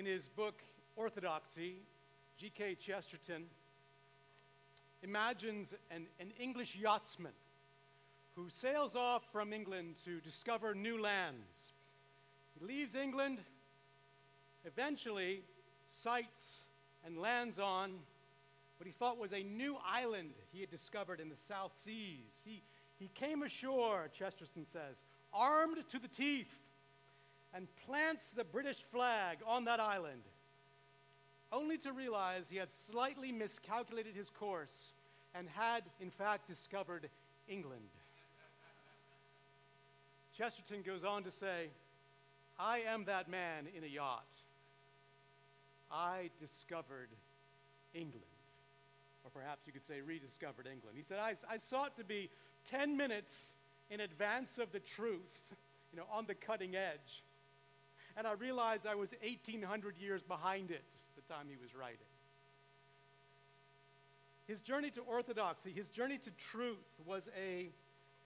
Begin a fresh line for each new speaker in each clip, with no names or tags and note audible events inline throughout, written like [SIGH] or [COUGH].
In his book Orthodoxy, G.K. Chesterton imagines an, an English yachtsman who sails off from England to discover new lands. He leaves England, eventually sights and lands on what he thought was a new island he had discovered in the South Seas. He, he came ashore, Chesterton says, armed to the teeth, and plants the British flag on that island, only to realize he had slightly miscalculated his course and had, in fact, discovered England. Chesterton goes on to say, I am that man in a yacht. I discovered England. Or perhaps you could say rediscovered England. He said, I, I sought to be 10 minutes in advance of the truth, you know, on the cutting edge. And I realized I was 1,800 years behind it the time he was writing. His journey to orthodoxy, his journey to truth, was a,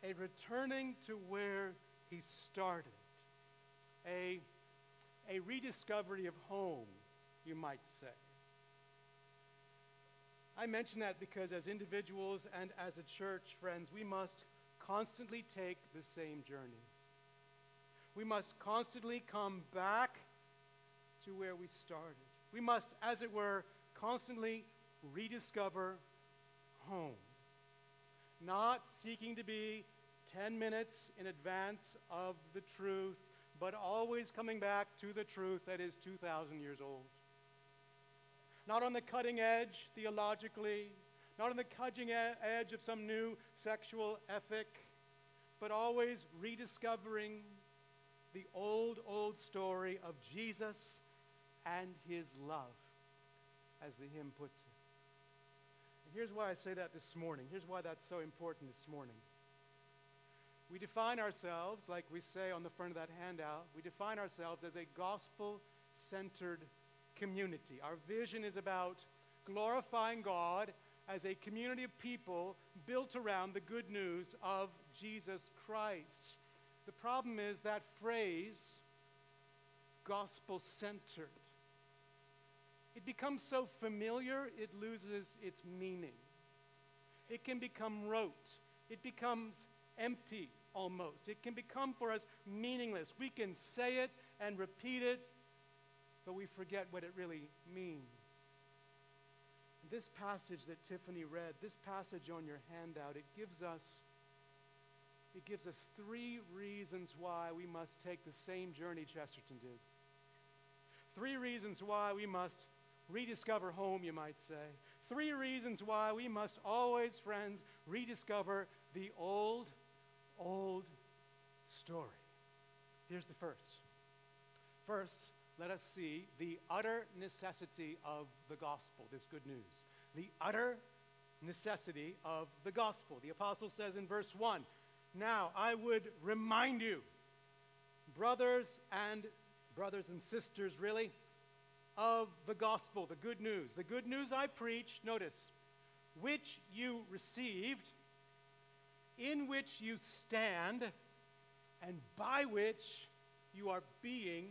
a returning to where he started, a, a rediscovery of home, you might say. I mention that because as individuals and as a church, friends, we must constantly take the same journey. We must constantly come back to where we started. We must, as it were, constantly rediscover home. Not seeking to be 10 minutes in advance of the truth, but always coming back to the truth that is 2,000 years old. Not on the cutting edge theologically, not on the cutting edge of some new sexual ethic, but always rediscovering the old, old story of Jesus and his love, as the hymn puts it. And here's why I say that this morning. Here's why that's so important this morning. We define ourselves, like we say on the front of that handout, we define ourselves as a gospel centered community. Our vision is about glorifying God as a community of people built around the good news of Jesus Christ. The problem is that phrase, gospel centered, it becomes so familiar, it loses its meaning. It can become rote. It becomes empty almost. It can become for us meaningless. We can say it and repeat it, but we forget what it really means. This passage that Tiffany read, this passage on your handout, it gives us it gives us three reasons why we must take the same journey Chesterton did. Three reasons why we must rediscover home, you might say. Three reasons why we must always, friends, rediscover the old, old story. Here's the first. First, let us see the utter necessity of the gospel, this good news. The utter necessity of the gospel. The apostle says in verse 1 Now I would remind you, brothers and brothers and sisters, really, of the gospel, the good news. The good news I preach, notice, which you received, in which you stand, and by which you are being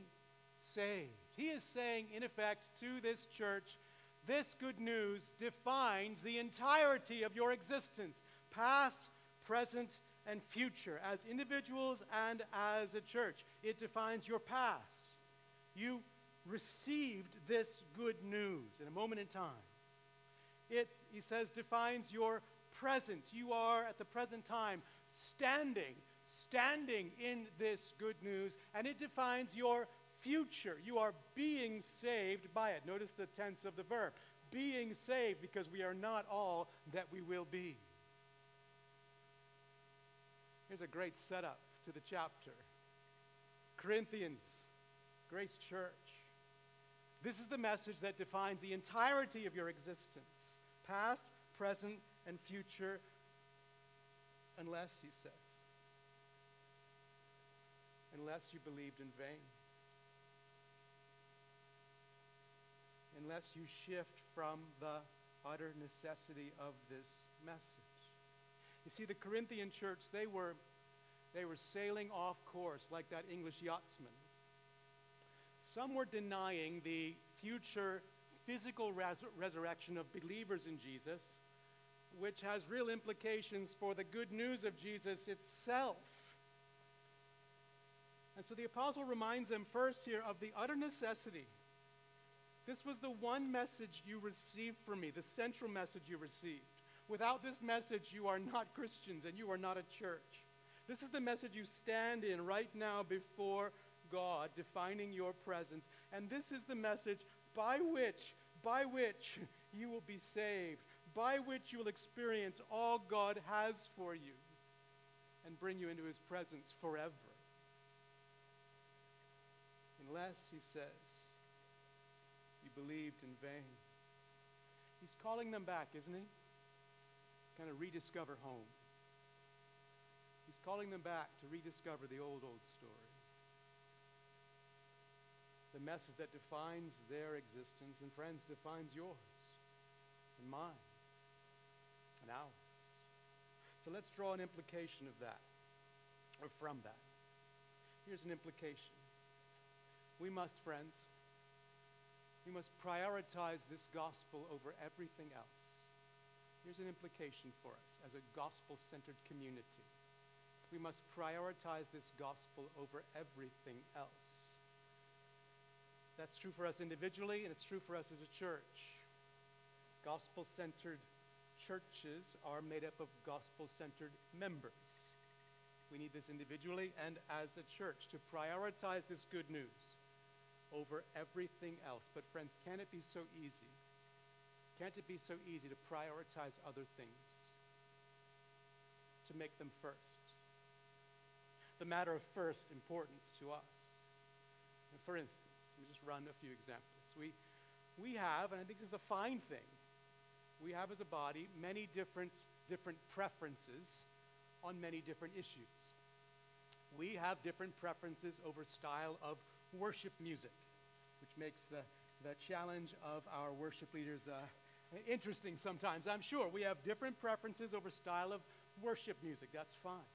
saved. He is saying, in effect, to this church, this good news defines the entirety of your existence, past, present, and future, as individuals and as a church. It defines your past. You received this good news in a moment in time. It, he says, defines your present. You are at the present time standing, standing in this good news, and it defines your future. You are being saved by it. Notice the tense of the verb being saved because we are not all that we will be. Here's a great setup to the chapter Corinthians, Grace Church. This is the message that defines the entirety of your existence past, present, and future, unless, he says, unless you believed in vain. Unless you shift from the utter necessity of this message. You see, the Corinthian church, they were, they were sailing off course like that English yachtsman Some were denying the future physical res- resurrection of believers in Jesus, which has real implications for the good news of Jesus itself. And so the apostle reminds them first here of the utter necessity. This was the one message you received from me, the central message you received. Without this message, you are not Christians and you are not a church. This is the message you stand in right now before God, defining your presence. And this is the message by which, by which you will be saved, by which you will experience all God has for you and bring you into his presence forever. Unless, he says, you believed in vain. He's calling them back, isn't he? Kind of rediscover home. He's calling them back to rediscover the old, old story. The message that defines their existence and, friends, defines yours and mine and ours. So let's draw an implication of that, or from that. Here's an implication. We must, friends, we must prioritize this gospel over everything else. Here's an implication for us as a gospel centered community. We must prioritize this gospel over everything else. That's true for us individually, and it's true for us as a church. Gospel centered churches are made up of gospel centered members. We need this individually and as a church to prioritize this good news over everything else. But, friends, can it be so easy? Can't it be so easy to prioritize other things? To make them first? The matter of first importance to us. And for instance, let me just run a few examples. We, we have, and I think this is a fine thing, we have as a body many different, different preferences on many different issues. We have different preferences over style of worship music, which makes the, the challenge of our worship leaders uh, interesting sometimes. I'm sure we have different preferences over style of worship music. That's fine.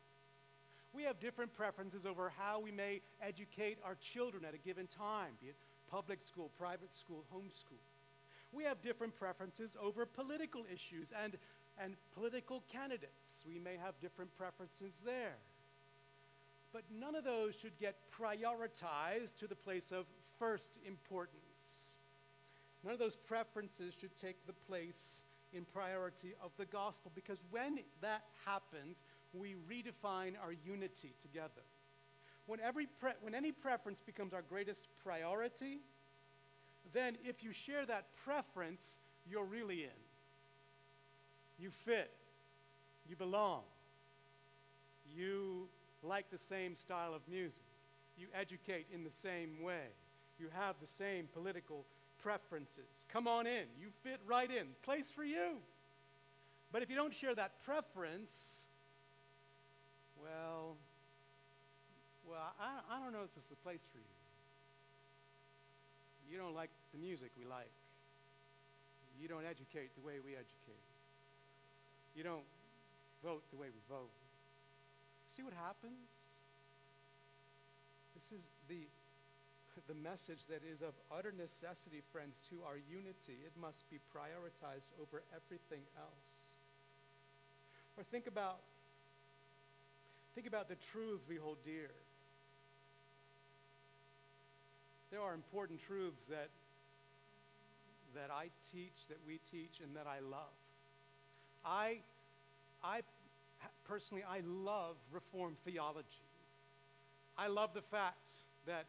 We have different preferences over how we may educate our children at a given time, be it public school, private school, homeschool. We have different preferences over political issues and, and political candidates. We may have different preferences there. But none of those should get prioritized to the place of first importance. None of those preferences should take the place in priority of the gospel because when that happens, we redefine our unity together. When, every pre- when any preference becomes our greatest priority, then if you share that preference, you're really in. You fit. You belong. You like the same style of music. You educate in the same way. You have the same political preferences. Come on in. You fit right in. Place for you. But if you don't share that preference, well, well, I, I don't know if this is the place for you. You don't like the music we like. You don't educate the way we educate. You don't vote the way we vote. See what happens? This is the, the message that is of utter necessity, friends, to our unity. It must be prioritized over everything else. Or think about, think about the truths we hold dear. There are important truths that, that I teach, that we teach, and that I love. I, I personally, I love Reformed theology. I love the fact that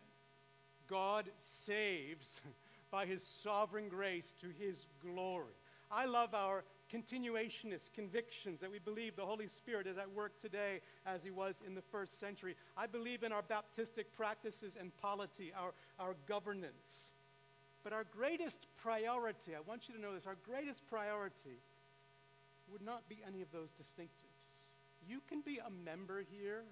God saves [LAUGHS] by his sovereign grace to his glory. I love our continuationist convictions that we believe the Holy Spirit is at work today as he was in the first century. I believe in our Baptistic practices and polity, our, our governance. But our greatest priority, I want you to know this, our greatest priority would not be any of those distinctives. You can be a member here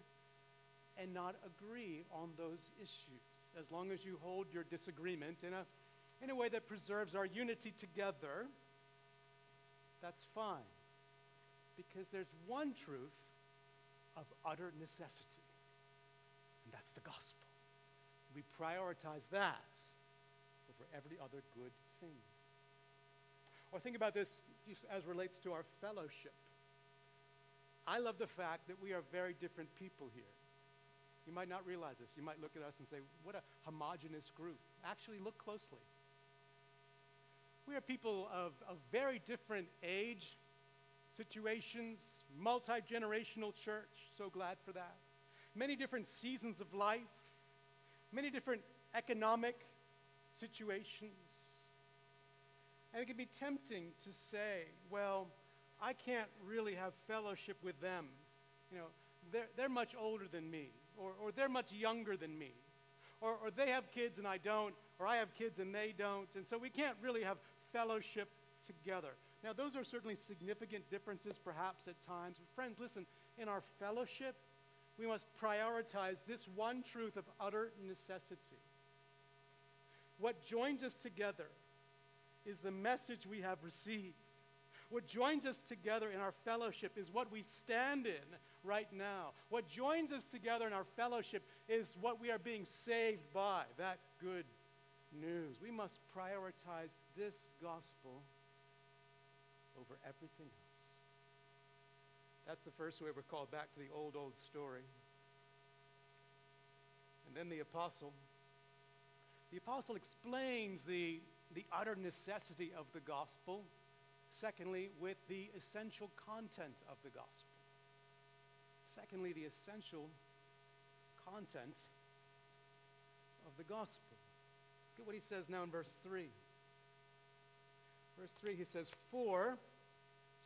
and not agree on those issues as long as you hold your disagreement in a, in a way that preserves our unity together that's fine. Because there's one truth of utter necessity, and that's the gospel. We prioritize that over every other good thing. Or think about this just as relates to our fellowship. I love the fact that we are very different people here. You might not realize this. You might look at us and say, what a homogenous group. Actually, look closely. We are people of, of very different age, situations, multi generational church. So glad for that. Many different seasons of life, many different economic situations. And it can be tempting to say, well, I can't really have fellowship with them. You know, they're, they're much older than me, or, or they're much younger than me, or, or they have kids and I don't, or I have kids and they don't, and so we can't really have fellowship together. Now, those are certainly significant differences, perhaps at times. But friends, listen, in our fellowship, we must prioritize this one truth of utter necessity. What joins us together is the message we have received. What joins us together in our fellowship is what we stand in right now. What joins us together in our fellowship is what we are being saved by, that good news. We must prioritize this gospel over everything else. That's the first way we're called back to the old, old story. And then the apostle. The apostle explains the, the utter necessity of the gospel. Secondly, with the essential content of the gospel. Secondly, the essential content of the gospel. Look at what he says now in verse 3. Verse 3, he says, For,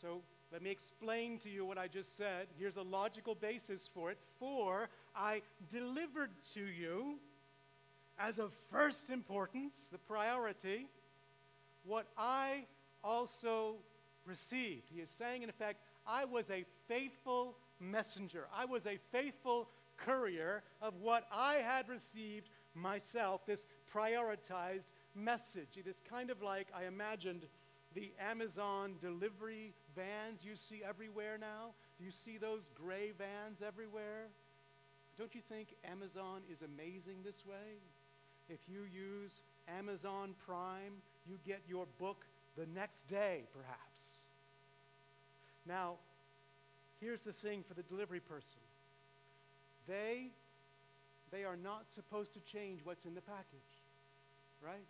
so let me explain to you what I just said. Here's a logical basis for it. For I delivered to you, as of first importance, the priority, what I also received. He is saying, in effect, I was a faithful messenger. I was a faithful courier of what I had received myself, this prioritized message. It is kind of like I imagined the Amazon delivery vans you see everywhere now. Do you see those gray vans everywhere? Don't you think Amazon is amazing this way? If you use Amazon Prime, you get your book the next day, perhaps. Now, here's the thing for the delivery person they, they are not supposed to change what's in the package, right?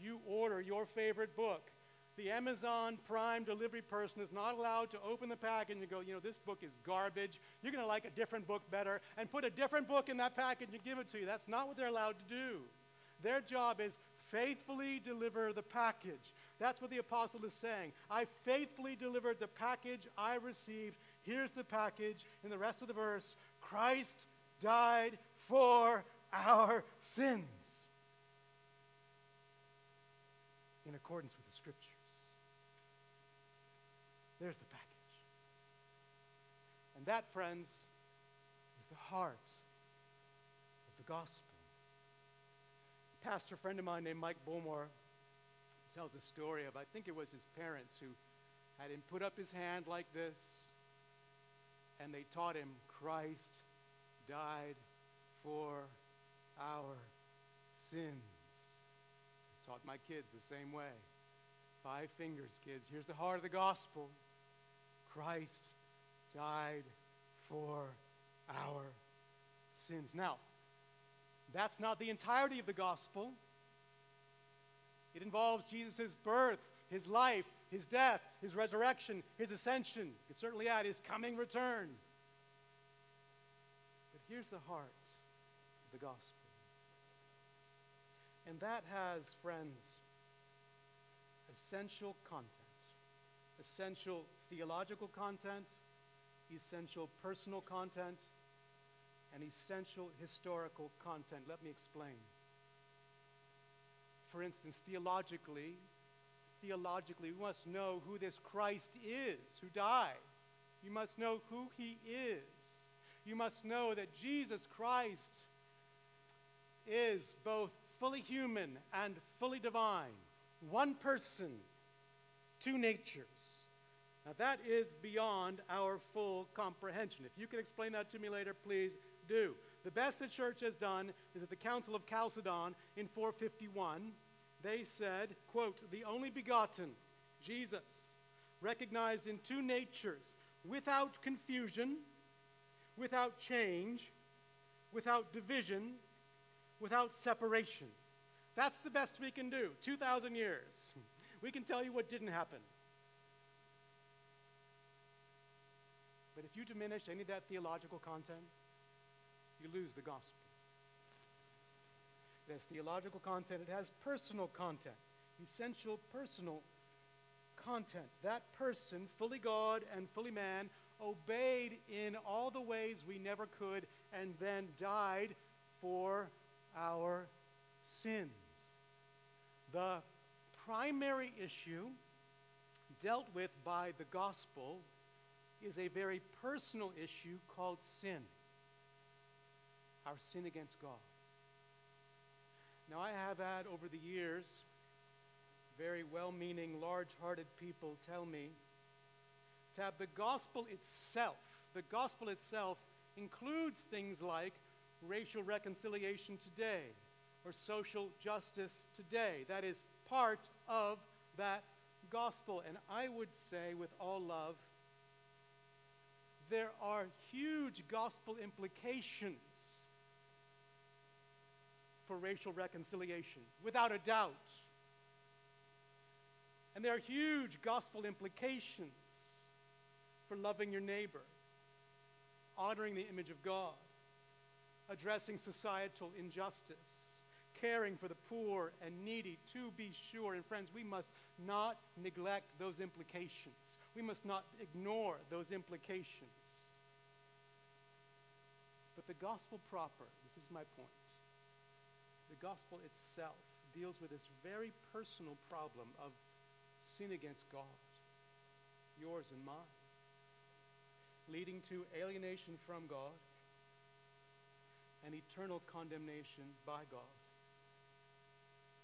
You order your favorite book. The Amazon Prime delivery person is not allowed to open the package and go, you know, this book is garbage. You're going to like a different book better, and put a different book in that package and give it to you. That's not what they're allowed to do. Their job is faithfully deliver the package. That's what the apostle is saying. I faithfully delivered the package I received. Here's the package in the rest of the verse Christ died for our sins in accordance with the scriptures. There's the package. And that, friends, is the heart of the gospel. A pastor friend of mine named Mike Bullmore tells a story of, I think it was his parents who had him put up his hand like this, and they taught him Christ died for our sins. I taught my kids the same way. Five fingers, kids. Here's the heart of the gospel Christ died for our sins. Now, that's not the entirety of the gospel. It involves Jesus' birth, his life, his death, his resurrection, his ascension. You could certainly add his coming return. But here's the heart of the gospel. And that has, friends, essential content essential theological content, essential personal content, and essential historical content. Let me explain. For instance, theologically, theologically, we must know who this Christ is who died. You must know who he is. You must know that Jesus Christ is both fully human and fully divine. One person, two natures. Now, that is beyond our full comprehension. If you can explain that to me later, please do. The best the church has done is at the Council of Chalcedon in 451 They said, quote, the only begotten, Jesus, recognized in two natures, without confusion, without change, without division, without separation. That's the best we can do. 2,000 years. We can tell you what didn't happen. But if you diminish any of that theological content, you lose the gospel. It has theological content, it has personal content, essential personal content. That person, fully God and fully man, obeyed in all the ways we never could and then died for our sins. The primary issue dealt with by the gospel is a very personal issue called sin our sin against God. Now, I have had over the years very well meaning, large hearted people tell me to have the gospel itself, the gospel itself includes things like racial reconciliation today or social justice today. That is part of that gospel. And I would say, with all love, there are huge gospel implications for racial reconciliation, without a doubt. And there are huge gospel implications for loving your neighbor, honoring the image of God, addressing societal injustice, caring for the poor and needy, to be sure. And friends, we must not neglect those implications. We must not ignore those implications. But the gospel proper, this is my point, the gospel itself deals with this very personal problem of sin against God, yours and mine, leading to alienation from God and eternal condemnation by God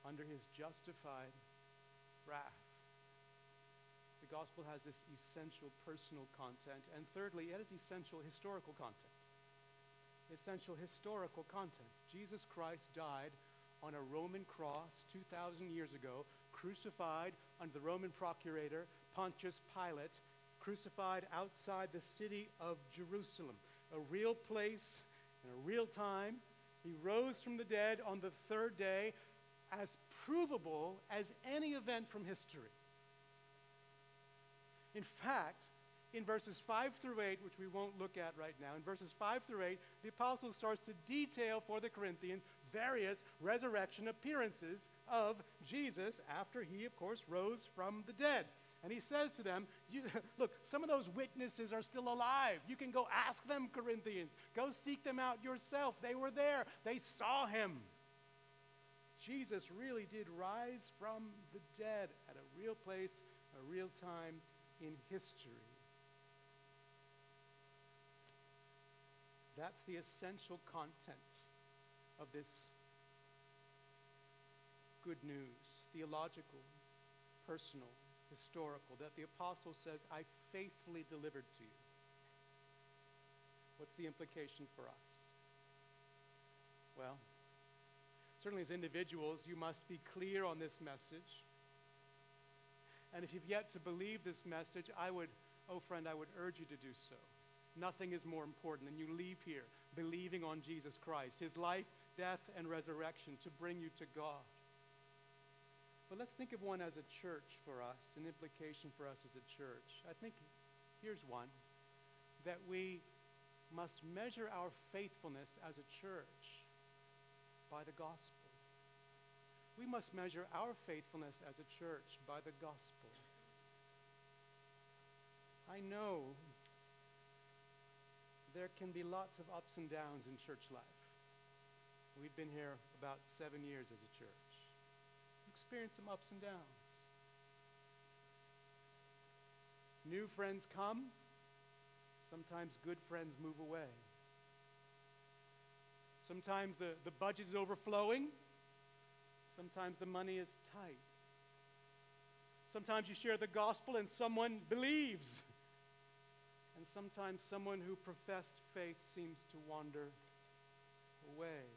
under his justified wrath. The gospel has this essential personal content. And thirdly, it has essential historical content essential historical content. Jesus Christ died on a Roman cross 2,000 years ago, crucified under the Roman procurator Pontius Pilate, crucified outside the city of Jerusalem, a real place and a real time. He rose from the dead on the third day as provable as any event from history. In fact, in verses 5 through 8, which we won't look at right now, in verses 5 through 8, the apostle starts to detail for the Corinthians various resurrection appearances of Jesus after he, of course, rose from the dead. And he says to them, [LAUGHS] Look, some of those witnesses are still alive. You can go ask them, Corinthians. Go seek them out yourself. They were there, they saw him. Jesus really did rise from the dead at a real place, a real time in history. That's the essential content of this good news, theological, personal, historical, that the apostle says, I faithfully delivered to you. What's the implication for us? Well, certainly as individuals, you must be clear on this message. And if you've yet to believe this message, I would, oh friend, I would urge you to do so. Nothing is more important than you leave here believing on Jesus Christ, his life, death, and resurrection to bring you to God. But let's think of one as a church for us, an implication for us as a church. I think here's one that we must measure our faithfulness as a church by the gospel. We must measure our faithfulness as a church by the gospel. I know there can be lots of ups and downs in church life. We've been here about seven years as a church. Experienced some ups and downs. New friends come. Sometimes good friends move away. Sometimes the, the budget is overflowing. Sometimes the money is tight. Sometimes you share the gospel and someone believes. And sometimes someone who professed faith seems to wander away.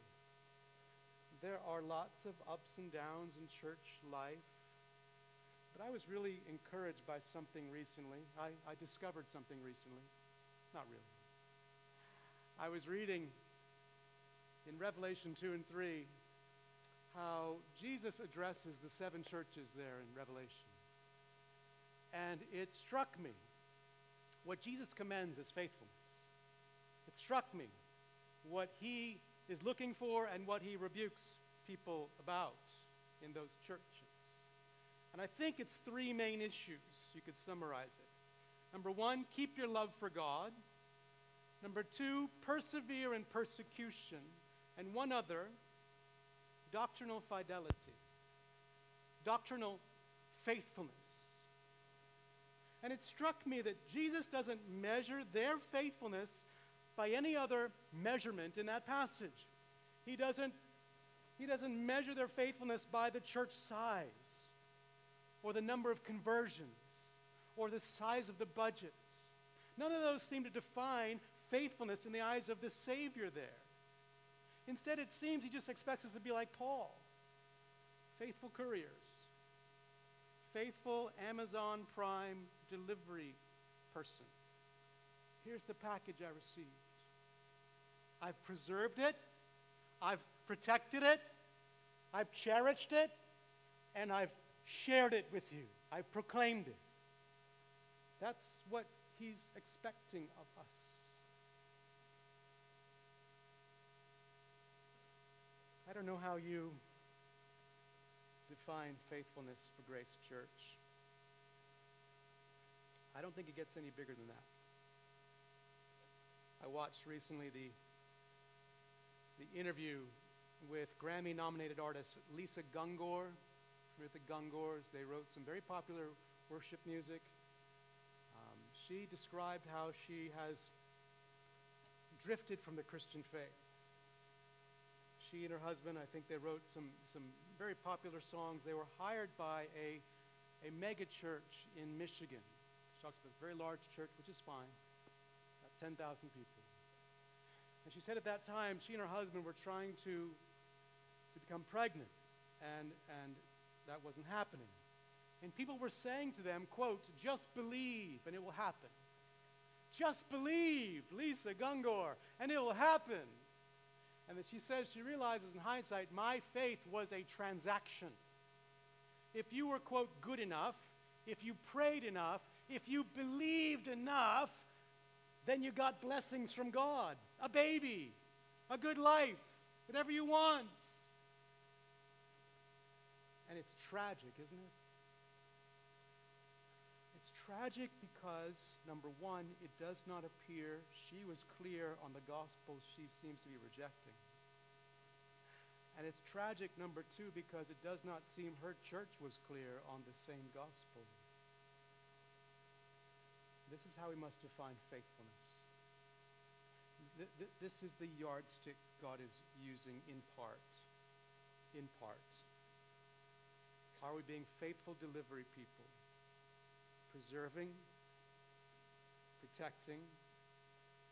there are lots of ups and downs in church life. But I was really encouraged by something recently. I, I discovered something recently. Not really. I was reading in Revelation 2 and 3 how Jesus addresses the seven churches there in Revelation. And it struck me what Jesus commends is faithfulness. It struck me what he is looking for and what he rebukes people about in those churches. And I think it's three main issues. You could summarize it. Number one, keep your love for God. Number two, persevere in persecution. And one other, doctrinal fidelity, doctrinal faithfulness. And it struck me that Jesus doesn't measure their faithfulness by any other measurement in that passage. He doesn't, he doesn't measure their faithfulness by the church size or the number of conversions or the size of the budget. None of those seem to define faithfulness in the eyes of the Savior there. Instead, it seems he just expects us to be like Paul faithful couriers, faithful Amazon Prime delivery person. Here's the package I received. I've preserved it, I've protected it, I've cherished it, and I've shared it with you. I've proclaimed it. That's what he's expecting of us. I don't know how you define faithfulness for Grace Church. I don't think it gets any bigger than that. I watched recently the, the interview with Grammy nominated artist Lisa Gungor. With the Gungors, they wrote some very popular worship music. Um, she described how she has drifted from the Christian faith. She and her husband, I think they wrote some, some very popular songs. They were hired by a, a mega church in Michigan a very large church, which is fine, about 10,000 people. And she said at that time, she and her husband were trying to, to become pregnant, and, and that wasn't happening. And people were saying to them, quote, just believe and it will happen. Just believe, Lisa Gungor, and it will happen. And then she says she realizes in hindsight, my faith was a transaction. If you were, quote, good enough, if you prayed enough, if you believed enough, then you got blessings from God a baby, a good life, whatever you want. And it's tragic, isn't it? It's tragic because, number one, it does not appear she was clear on the gospel she seems to be rejecting. And it's tragic, number two, because it does not seem her church was clear on the same gospel. This is how we must define faithfulness. Th- th- this is the yardstick God is using in part. In part. Are we being faithful delivery people? Preserving, protecting,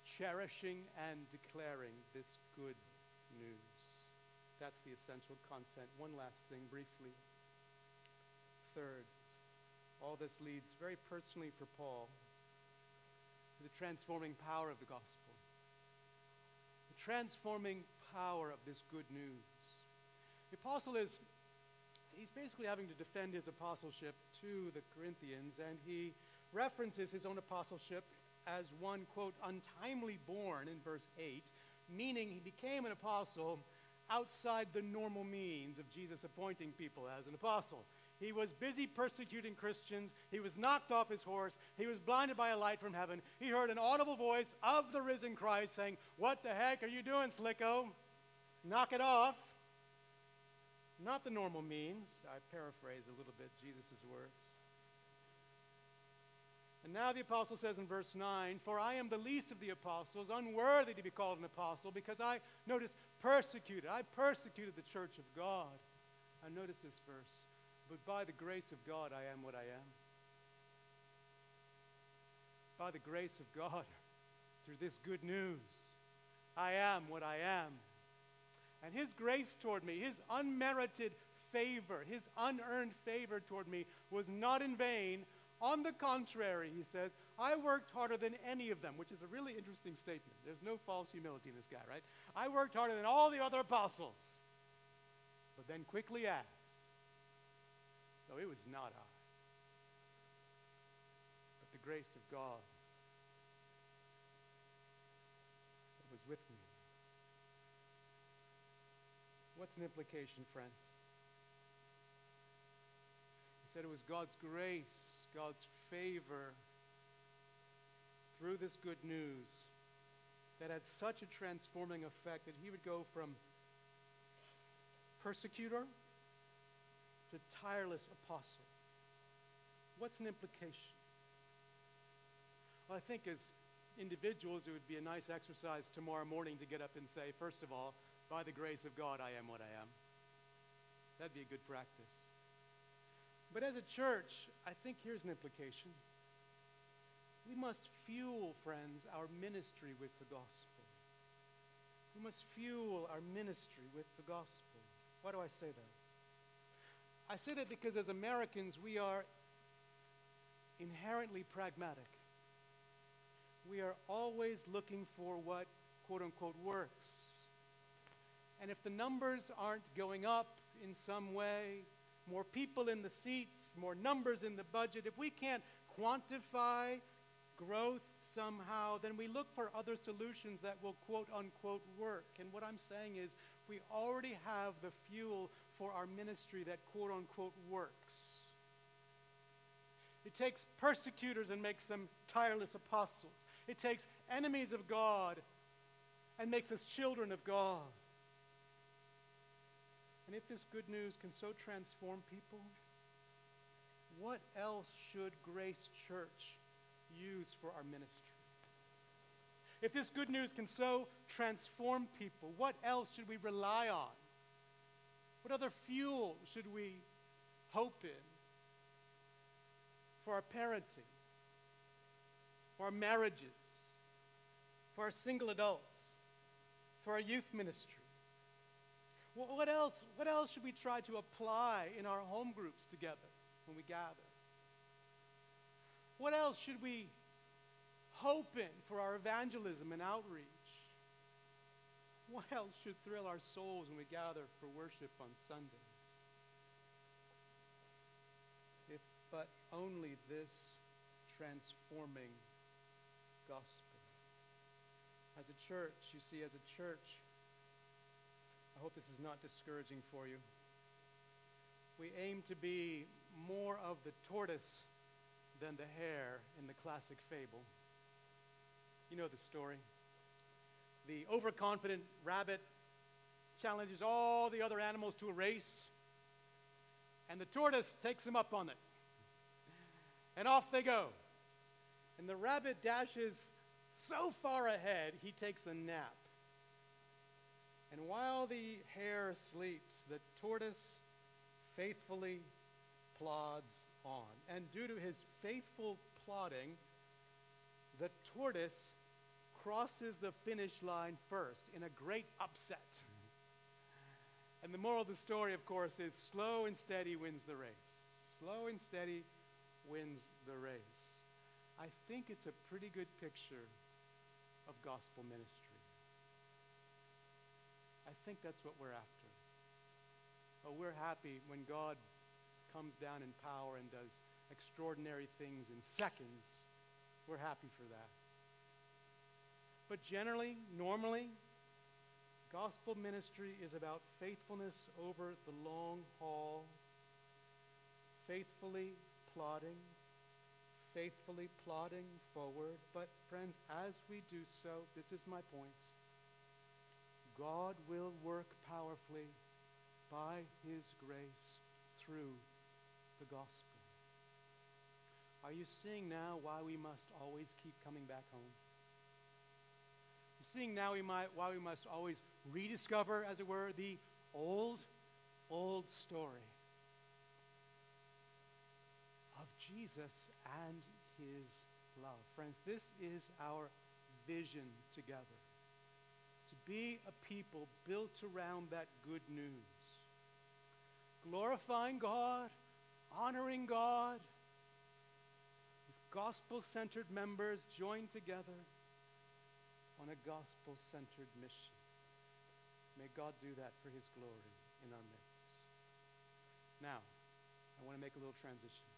cherishing, and declaring this good news. That's the essential content. One last thing, briefly. Third, all this leads very personally for Paul the transforming power of the gospel, the transforming power of this good news. The apostle is, he's basically having to defend his apostleship to the Corinthians, and he references his own apostleship as one, quote, untimely born in verse 8, meaning he became an apostle outside the normal means of Jesus appointing people as an apostle. He was busy persecuting Christians. He was knocked off his horse. He was blinded by a light from heaven. He heard an audible voice of the risen Christ saying, What the heck are you doing, Slicko? Knock it off. Not the normal means. I paraphrase a little bit Jesus' words. And now the apostle says in verse 9, For I am the least of the apostles, unworthy to be called an apostle, because I, notice, persecuted. I persecuted the church of God. I notice this verse. But by the grace of God, I am what I am. By the grace of God, [LAUGHS] through this good news, I am what I am. And His grace toward me, His unmerited favor, His unearned favor toward me was not in vain. On the contrary, he says, I worked harder than any of them, which is a really interesting statement. There's no false humility in this guy, right? I worked harder than all the other apostles. But then quickly adds, though it was not I, but the grace of God that was with me. What's an implication, friends? He said it was God's grace, God's favor through this good news that had such a transforming effect that he would go from persecutor to tireless apostle. What's an implication? Well, I think as individuals, it would be a nice exercise tomorrow morning to get up and say, first of all, by the grace of God, I am what I am. That'd be a good practice. But as a church, I think here's an implication. We must fuel, friends, our ministry with the gospel. We must fuel our ministry with the gospel. Why do I say that? I say that because as Americans, we are inherently pragmatic. We are always looking for what, quote unquote, works. And if the numbers aren't going up in some way, more people in the seats, more numbers in the budget, if we can't quantify growth somehow, then we look for other solutions that will quote unquote work. And what I'm saying is, we already have the fuel for our ministry that quote unquote works. It takes persecutors and makes them tireless apostles. It takes enemies of God and makes us children of God. And if this good news can so transform people, what else should Grace Church use for our ministry? If this good news can so transform people, what else should we rely on? What other fuel should we hope in for our parenting, for our marriages, for our single adults, for our youth ministry? What else, what else should we try to apply in our home groups together when we gather? What else should we hope in for our evangelism and outreach? What else should thrill our souls when we gather for worship on Sundays? If but only this transforming gospel. As a church, you see, as a church, I hope this is not discouraging for you. We aim to be more of the tortoise than the hare in the classic fable. You know the story. The overconfident rabbit challenges all the other animals to a race, and the tortoise takes him up on it. And off they go. And the rabbit dashes so far ahead, he takes a nap. And while the hare sleeps, the tortoise faithfully plods on. And due to his faithful plodding, the tortoise crosses the finish line first in a great upset. And the moral of the story, of course, is slow and steady wins the race. Slow and steady wins the race. I think it's a pretty good picture of gospel ministry. I think that's what we're after. Oh, we're happy when God comes down in power and does extraordinary things in seconds. We're happy for that. But generally, normally, gospel ministry is about faithfulness over the long haul, faithfully plodding, faithfully plodding forward. But, friends, as we do so, this is my point God will work powerfully by His grace through the gospel. Are you seeing now why we must always keep coming back home? Seeing now we might, why we must always rediscover, as it were, the old, old story of Jesus and his love. Friends, this is our vision together. to be a people built around that good news, glorifying God, honoring God, with gospel centered members joined together on a gospel centered mission. May God do that for his glory in our midst. Now, I want to make a little transition.